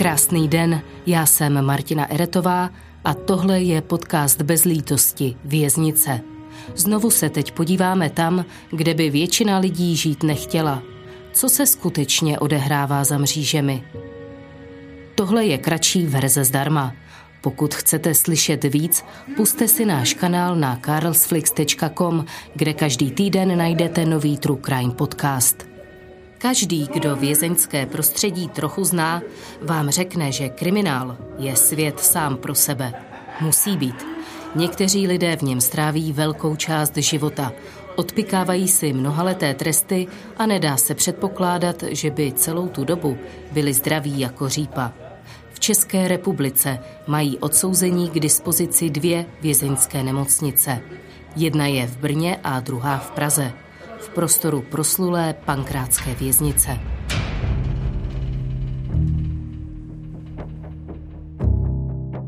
Krásný den, já jsem Martina Eretová a tohle je podcast Bez lítosti, Věznice. Znovu se teď podíváme tam, kde by většina lidí žít nechtěla. Co se skutečně odehrává za mřížemi? Tohle je kratší verze zdarma. Pokud chcete slyšet víc, puste si náš kanál na carlsflix.com, kde každý týden najdete nový True Crime podcast. Každý, kdo vězeňské prostředí trochu zná, vám řekne, že kriminál je svět sám pro sebe. Musí být. Někteří lidé v něm stráví velkou část života, odpikávají si mnohaleté tresty a nedá se předpokládat, že by celou tu dobu byli zdraví jako řípa. V České republice mají odsouzení k dispozici dvě vězeňské nemocnice. Jedna je v Brně a druhá v Praze v prostoru proslulé pankrátské věznice.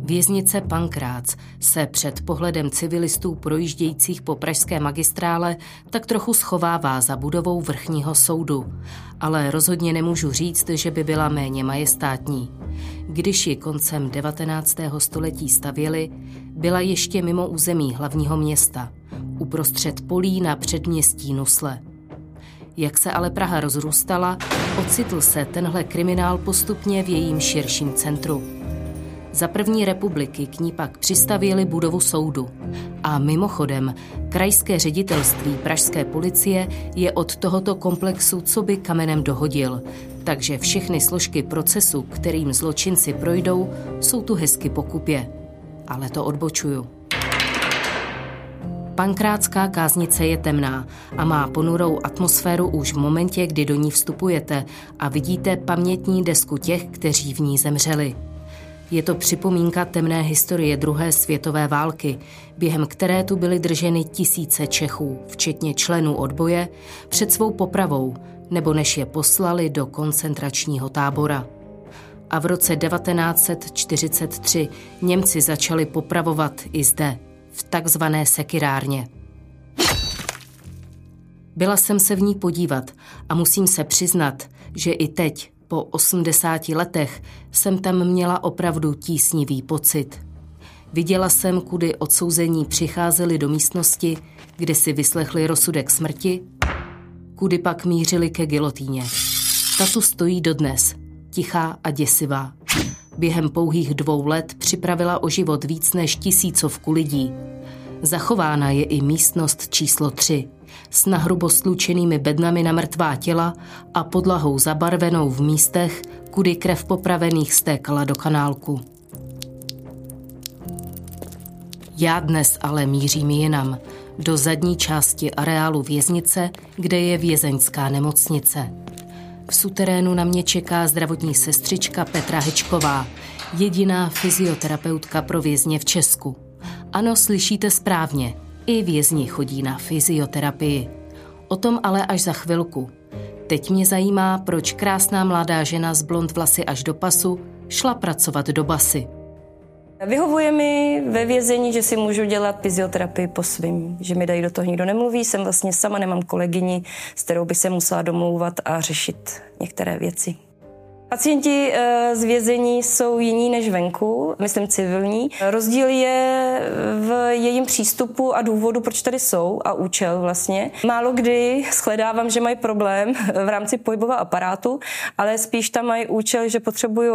Věznice Pankrác se před pohledem civilistů projíždějících po pražské magistrále tak trochu schovává za budovou vrchního soudu, ale rozhodně nemůžu říct, že by byla méně majestátní. Když ji koncem 19. století stavěli, byla ještě mimo území hlavního města – uprostřed polí na předměstí Nusle. Jak se ale Praha rozrůstala, ocitl se tenhle kriminál postupně v jejím širším centru. Za první republiky k ní pak přistavěli budovu soudu. A mimochodem, krajské ředitelství pražské policie je od tohoto komplexu co by kamenem dohodil, takže všechny složky procesu, kterým zločinci projdou, jsou tu hezky pokupě. Ale to odbočuju. Pankrátská káznice je temná a má ponurou atmosféru už v momentě, kdy do ní vstupujete a vidíte pamětní desku těch, kteří v ní zemřeli. Je to připomínka temné historie druhé světové války, během které tu byly drženy tisíce Čechů, včetně členů odboje, před svou popravou, nebo než je poslali do koncentračního tábora. A v roce 1943 Němci začali popravovat i zde, v takzvané sekirárně. Byla jsem se v ní podívat a musím se přiznat, že i teď, po 80 letech, jsem tam měla opravdu tísnivý pocit. Viděla jsem, kudy odsouzení přicházeli do místnosti, kde si vyslechli rozsudek smrti, kudy pak mířili ke gilotíně. Ta tu stojí dodnes, tichá a děsivá. Během pouhých dvou let připravila o život víc než tisícovku lidí. Zachována je i místnost číslo 3 s nahrubo slučenými bednami na mrtvá těla a podlahou zabarvenou v místech, kudy krev popravených stékala do kanálku. Já dnes ale mířím jinam, do zadní části areálu věznice, kde je vězeňská nemocnice. V suterénu na mě čeká zdravotní sestřička Petra Hečková, jediná fyzioterapeutka pro vězně v Česku. Ano, slyšíte správně, i vězni chodí na fyzioterapii. O tom ale až za chvilku. Teď mě zajímá, proč krásná mladá žena z blond vlasy až do pasu šla pracovat do basy. Vyhovuje mi ve vězení, že si můžu dělat fyzioterapii po svým, že mi dají do toho nikdo nemluví, jsem vlastně sama, nemám kolegyni, s kterou by se musela domlouvat a řešit některé věci. Pacienti eh, z vězení jsou jiní než venku, myslím civilní. Rozdíl je v jejím přístupu a důvodu, proč tady jsou a účel vlastně. Málo kdy shledávám, že mají problém v rámci pohybového aparátu, ale spíš tam mají účel, že potřebují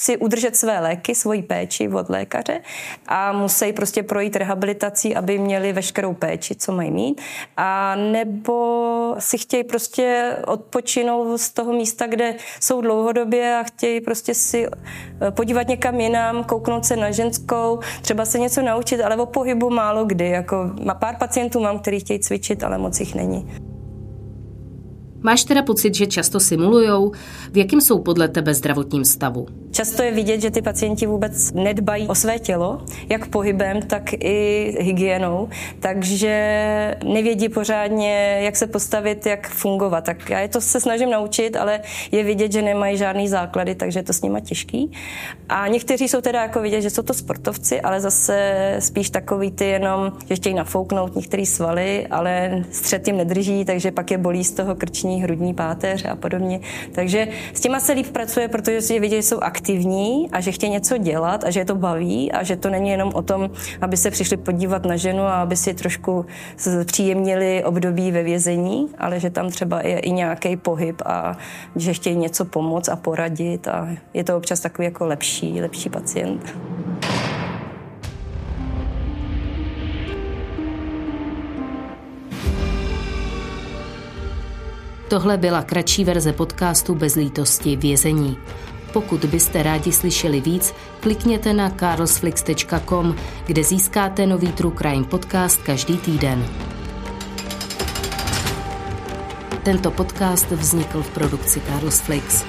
si udržet své léky, svoji péči od lékaře a musí prostě projít rehabilitací, aby měli veškerou péči, co mají mít. A nebo si chtějí prostě odpočinout z toho místa, kde jsou dlouhodobě a chtějí prostě si eh, podívat někam jinam, kouknout se na ženskou, třeba se něco naučit, ale o pohybu málo kdy. Jako pár pacientů mám, který chtějí cvičit, ale moc jich není. Máš teda pocit, že často simulujou? V jakém jsou podle tebe zdravotním stavu? Často je vidět, že ty pacienti vůbec nedbají o své tělo, jak pohybem, tak i hygienou, takže nevědí pořádně, jak se postavit, jak fungovat. Tak já je to se snažím naučit, ale je vidět, že nemají žádný základy, takže je to s nima těžký. A někteří jsou teda jako vidět, že jsou to sportovci, ale zase spíš takový ty jenom, že chtějí nafouknout některé svaly, ale střed jim nedrží, takže pak je bolí z toho krční, hrudní páteř a podobně. Takže s těma se líp pracuje, protože si vidět, že jsou aktivní aktivní a že chtějí něco dělat a že je to baví a že to není jenom o tom, aby se přišli podívat na ženu a aby si trošku příjemnili období ve vězení, ale že tam třeba je i nějaký pohyb a že chtějí něco pomoct a poradit a je to občas takový jako lepší, lepší pacient. Tohle byla kratší verze podcastu Bez lítosti vězení. Pokud byste rádi slyšeli víc, klikněte na carlsflix.com, kde získáte nový True Crime podcast každý týden. Tento podcast vznikl v produkci Carlos Flix.